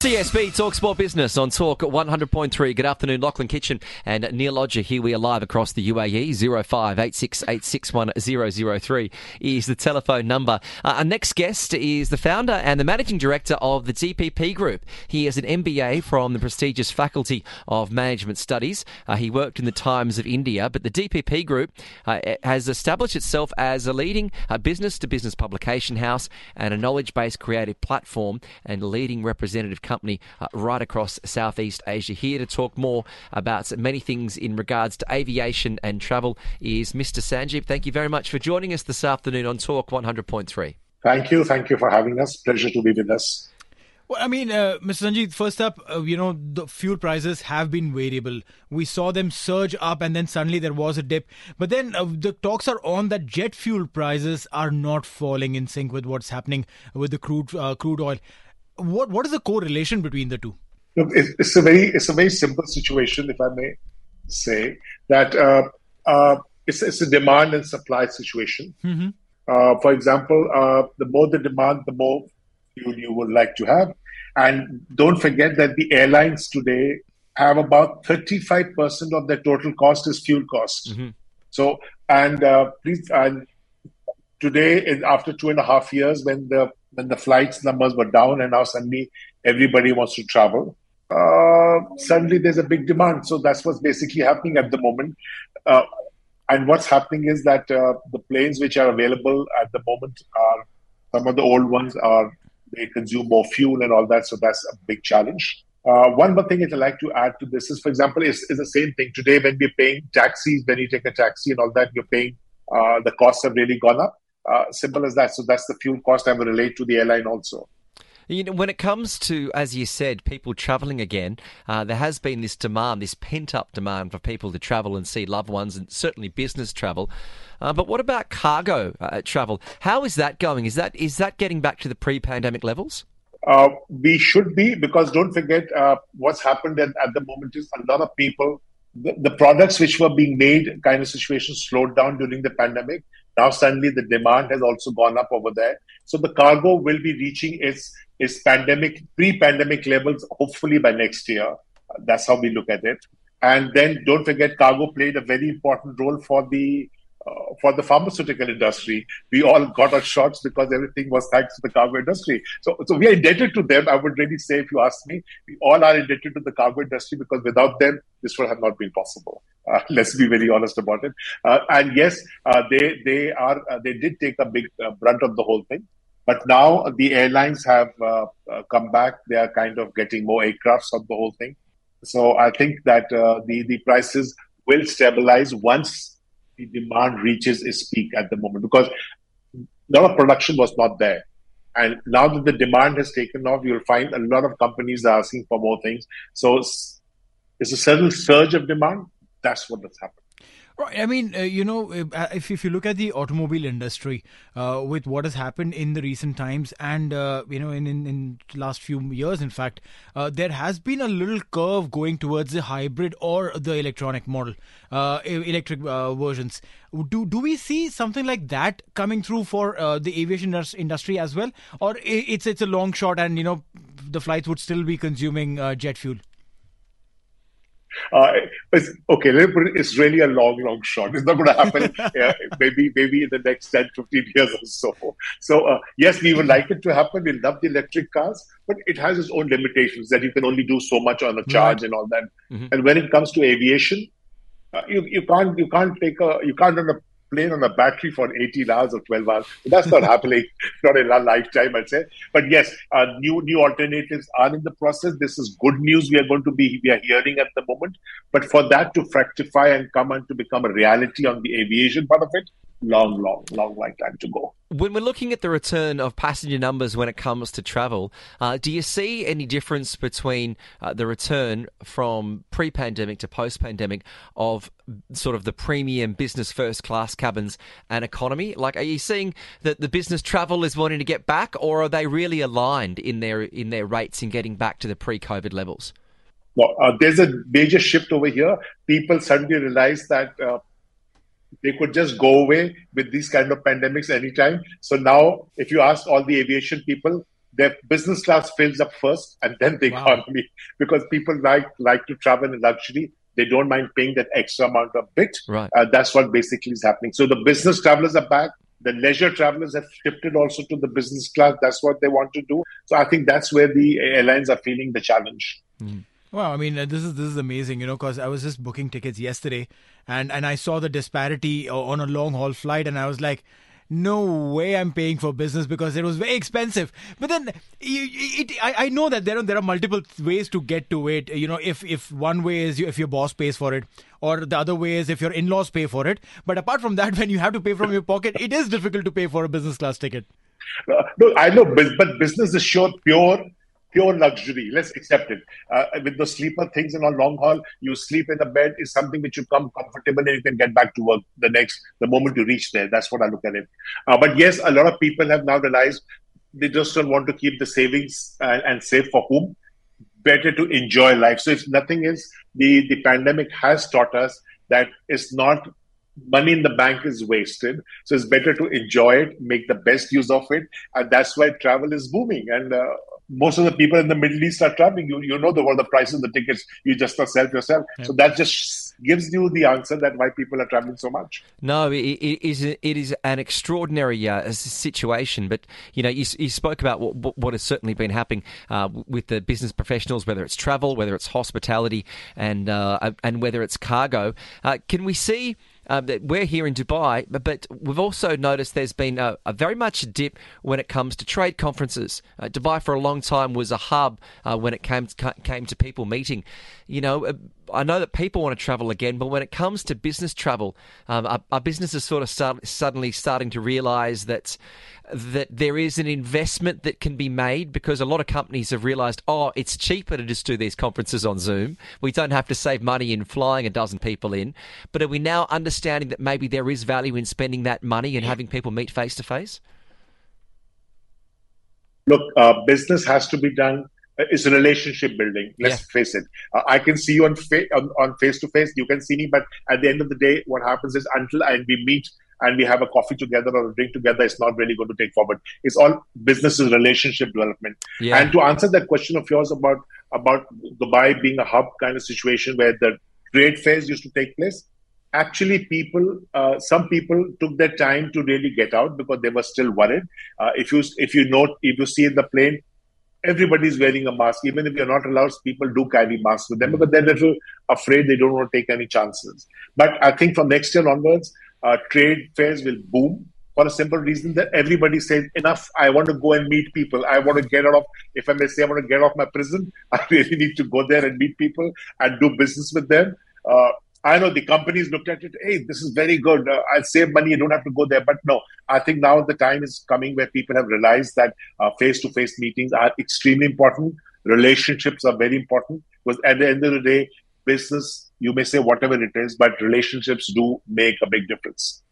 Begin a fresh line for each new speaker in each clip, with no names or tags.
TSB Talk Sport Business on Talk 100.3. Good afternoon, Lachlan Kitchen and Neil Lodger. Here we are live across the UAE. 0586861003 is the telephone number. Uh, our next guest is the founder and the managing director of the DPP Group. He has an MBA from the prestigious Faculty of Management Studies. Uh, he worked in the Times of India, but the DPP Group uh, has established itself as a leading business to business publication house and a knowledge based creative platform and leading representative company uh, right across Southeast Asia. Here to talk more about many things in regards to aviation and travel is Mr. Sanjeet. Thank you very much for joining us this afternoon on Talk 100.3.
Thank you. Thank you for having us. Pleasure to be with us.
Well, I mean, uh, Mr. Sanjeet, first up, uh, you know, the fuel prices have been variable. We saw them surge up and then suddenly there was a dip. But then uh, the talks are on that jet fuel prices are not falling in sync with what's happening with the crude uh, crude oil what what is the correlation between the two?
Look, it's a very it's a very simple situation, if I may say that uh, uh, it's, it's a demand and supply situation.
Mm-hmm.
Uh, for example, uh, the more the demand, the more fuel you would like to have, and don't forget that the airlines today have about thirty five percent of their total cost is fuel cost.
Mm-hmm.
So, and uh, please, and today, after two and a half years, when the when the flights numbers were down and now suddenly everybody wants to travel. Uh, suddenly there's a big demand. So that's what's basically happening at the moment. Uh, and what's happening is that uh, the planes which are available at the moment are some of the old ones are they consume more fuel and all that. So that's a big challenge. Uh, one more thing I'd like to add to this is, for example, is, is the same thing today when we're paying taxis, when you take a taxi and all that, you're paying, uh, the costs have really gone up. Uh, simple as that. So that's the fuel cost I will relate to the airline also.
You know, when it comes to, as you said, people travelling again, uh, there has been this demand, this pent up demand for people to travel and see loved ones, and certainly business travel. Uh, but what about cargo uh, travel? How is that going? Is that is that getting back to the pre pandemic levels?
Uh, we should be because don't forget uh, what's happened at, at the moment is a lot of people the, the, products which were being made kind of situation slowed down during the pandemic now suddenly the demand has also gone up over there. So the cargo will be reaching its its pandemic pre-pandemic levels hopefully by next year. That's how we look at it. And then don't forget, cargo played a very important role for the uh, for the pharmaceutical industry. We all got our shots because everything was thanks to the cargo industry. So, so we are indebted to them. I would really say, if you ask me, we all are indebted to the cargo industry because without them, this would have not been possible. Uh, let's be very honest about it. Uh, and yes, uh, they they are uh, they did take a big brunt of the whole thing. But now the airlines have come back. They are kind of getting more aircrafts on the whole thing. So I think that the the prices will stabilize once the demand reaches its peak at the moment because a lot of production was not there. And now that the demand has taken off, you'll find a lot of companies are asking for more things. So it's a sudden surge of demand. That's what has happened.
Right. I mean, uh, you know, uh, if, if you look at the automobile industry, uh, with what has happened in the recent times and, uh, you know, in, in, in last few years, in fact, uh, there has been a little curve going towards the hybrid or the electronic model, uh, electric versions. Do, do we see something like that coming through for the aviation industry as well? Or it's, it's a long shot and, you know, the flights would still be consuming jet fuel?
Uh, it's, okay, it's really a long, long shot. It's not going to happen uh, maybe maybe in the next 10, 15 years or so. So, uh, yes, we would like it to happen. We love the electric cars, but it has its own limitations that you can only do so much on a charge right. and all that. Mm-hmm. And when it comes to aviation, uh, you, you can't you can't take a you can't run a plane on a battery for 18 hours or 12 hours. That's not happening, not in our lifetime, I'd say. But yes, uh, new new alternatives are in the process. This is good news we are going to be we are hearing at the moment. But for that to fructify and come and to become a reality on the aviation part of it, long, long, long, long time to go.
When we're looking at the return of passenger numbers when it comes to travel, uh, do you see any difference between uh, the return from pre pandemic to post pandemic of sort of the premium business first class cabins and economy? Like, are you seeing that the business travel is wanting to get back, or are they really aligned in their, in their rates in getting back to the pre COVID levels?
Well, uh, there's a major shift over here. People suddenly realize that uh, they could just go away with these kind of pandemics anytime. So now, if you ask all the aviation people, their business class fills up first and then the wow. economy because people like like to travel in luxury. They don't mind paying that extra amount of bit.
Right.
Uh, that's what basically is happening. So the business travelers are back. The leisure travelers have shifted also to the business class. That's what they want to do. So I think that's where the airlines are feeling the challenge.
Mm. Well, I mean, uh, this is this is amazing, you know, because I was just booking tickets yesterday, and and I saw the disparity on a long haul flight, and I was like, no way I'm paying for business because it was very expensive. But then it, it, I, I know that there are there are multiple ways to get to it. You know, if if one way is if your boss pays for it, or the other way is if your in-laws pay for it. But apart from that, when you have to pay from your pocket, it is difficult to pay for a business class ticket.
Uh, no, I know, but business is sure pure pure luxury. Let's accept it. Uh, with the sleeper things in a long haul, you sleep in a bed is something which you come comfortable and you can get back to work the next the moment you reach there. That's what I look at it. Uh, but yes, a lot of people have now realized they just don't want to keep the savings and, and save for whom. Better to enjoy life. So if nothing is, the the pandemic has taught us that it's not money in the bank is wasted. So it's better to enjoy it, make the best use of it, and that's why travel is booming. And uh, most of the people in the Middle East are traveling. You you know the what the price of the tickets. You just yourself yourself. So that just gives you the answer that why people are traveling so much.
No, it, it is it is an extraordinary uh, situation. But you know, you, you spoke about what, what has certainly been happening uh, with the business professionals, whether it's travel, whether it's hospitality, and uh, and whether it's cargo. Uh, can we see? Uh, we're here in Dubai, but, but, we've also noticed there's been a, a, very much dip when it comes to trade conferences. Uh, Dubai for a long time was a hub uh, when it came to, came to people meeting. You know, uh, I know that people want to travel again, but when it comes to business travel, um, our, our business is sort of start, suddenly starting to realise that that there is an investment that can be made because a lot of companies have realised, oh, it's cheaper to just do these conferences on Zoom. We don't have to save money in flying a dozen people in. But are we now understanding that maybe there is value in spending that money and having people meet face to face?
Look, uh, business has to be done is relationship building. Let's yeah. face it. Uh, I can see you on, fa- on face to face. You can see me, but at the end of the day, what happens is until and we meet and we have a coffee together or a drink together, it's not really going to take forward. It's all business is relationship development. Yeah. And to answer that question of yours about about Dubai being a hub kind of situation where the trade fairs used to take place, actually people uh, some people took their time to really get out because they were still worried uh, if you if you note if you see in the plane everybody's wearing a mask. Even if you're not allowed, people do carry masks with them because they're a little afraid they don't want to take any chances. But I think from next year onwards, uh, trade fairs will boom for a simple reason that everybody says, enough, I want to go and meet people. I want to get out of, if I may say, I want to get off my prison. I really need to go there and meet people and do business with them. Uh, I know the companies looked at it. Hey, this is very good. Uh, I'll save money. You don't have to go there. But no, I think now the time is coming where people have realized that face to face meetings are extremely important. Relationships are very important because at the end of the day, business, you may say whatever it is, but relationships do make a big difference.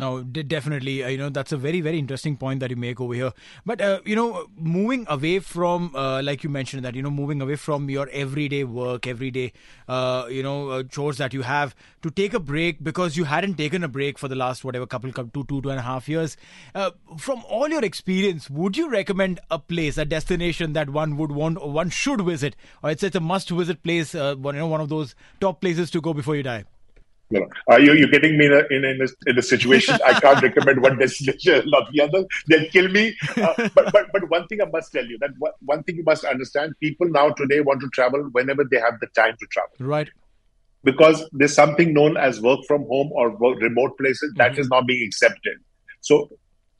No, definitely. Uh, you know, that's a very, very interesting point that you make over here. But, uh, you know, moving away from, uh, like you mentioned, that, you know, moving away from your everyday work, everyday, uh, you know, uh, chores that you have to take a break because you hadn't taken a break for the last, whatever, couple, couple two, two, two and a half years. Uh, from all your experience, would you recommend a place, a destination that one would want, or one should visit? Or it's, it's a must visit place, one, you know, one of those top places to go before you die?
You know, uh, you, you're getting me in a, in, in, a, in a situation I can't recommend one destination or the other. They'll kill me. Uh, but, but, but one thing I must tell you that one thing you must understand people now today want to travel whenever they have the time to travel.
Right.
Because there's something known as work from home or remote places that mm-hmm. is now being accepted. So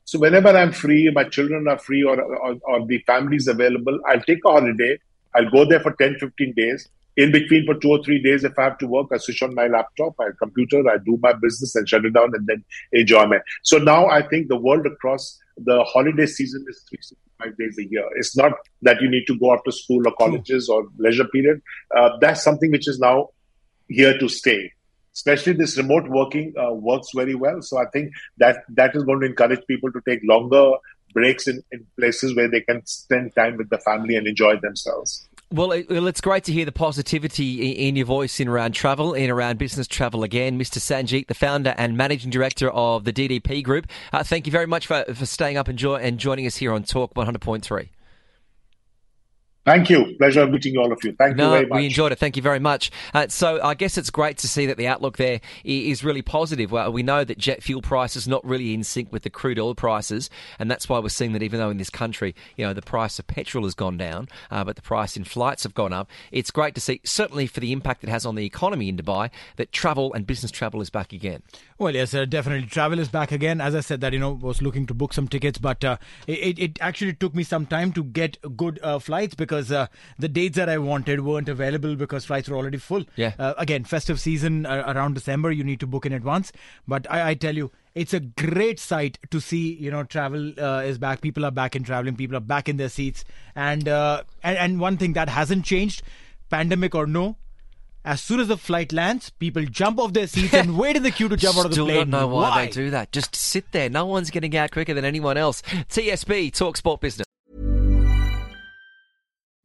so whenever I'm free, my children are free or, or, or the family is available, I'll take a holiday. I'll go there for 10, 15 days in between for two or three days, if I have to work, I switch on my laptop, my computer, I do my business and shut it down and then enjoy my. So now I think the world across the holiday season is 365 days a year. It's not that you need to go after school or colleges or leisure period. Uh, that's something which is now here to stay. Especially this remote working uh, works very well. So I think that that is going to encourage people to take longer breaks in, in places where they can spend time with the family and enjoy themselves.
Well, it's great to hear the positivity in your voice in around travel, in around business travel again. Mr. Sanjeet, the founder and managing director of the DPP Group. Uh, thank you very much for, for staying up and, jo- and joining us here on Talk 100.3.
Thank you. Pleasure meeting all of you. Thank
no,
you very much.
We enjoyed it. Thank you very much. Uh, so I guess it's great to see that the outlook there is really positive. Well, we know that jet fuel prices not really in sync with the crude oil prices, and that's why we're seeing that even though in this country, you know, the price of petrol has gone down, uh, but the price in flights have gone up. It's great to see, certainly for the impact it has on the economy in Dubai, that travel and business travel is back again.
Well, yes, uh, definitely. Travel is back again. As I said, that you know was looking to book some tickets, but uh, it, it actually took me some time to get good uh, flights because uh, the dates that I wanted weren't available because flights were already full.
Yeah.
Uh, again, festive season uh, around December, you need to book in advance. But I, I, tell you, it's a great sight to see. You know, travel uh, is back. People are back in traveling. People are back in their seats. And uh, and, and one thing that hasn't changed, pandemic or no, as soon as the flight lands, people jump off their seats and wait in the queue to jump out of the
plane.
Still
don't know why,
why,
they do that. Just sit there. No one's getting out quicker than anyone else. TSB, Talk Sport Business.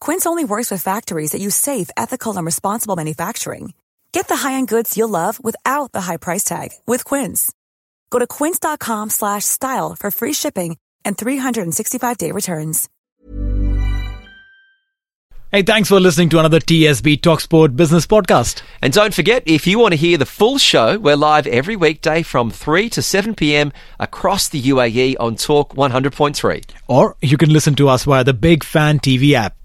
Quince only works with factories that use safe, ethical, and responsible manufacturing. Get the high-end goods you'll love without the high price tag with Quince. Go to quince.com/style for free shipping and 365-day returns.
Hey, thanks for listening to another TSB Talksport Business Podcast.
And don't forget, if you want to hear the full show, we're live every weekday from 3 to 7 p.m. across the UAE on Talk 100.3.
Or you can listen to us via the Big Fan TV app.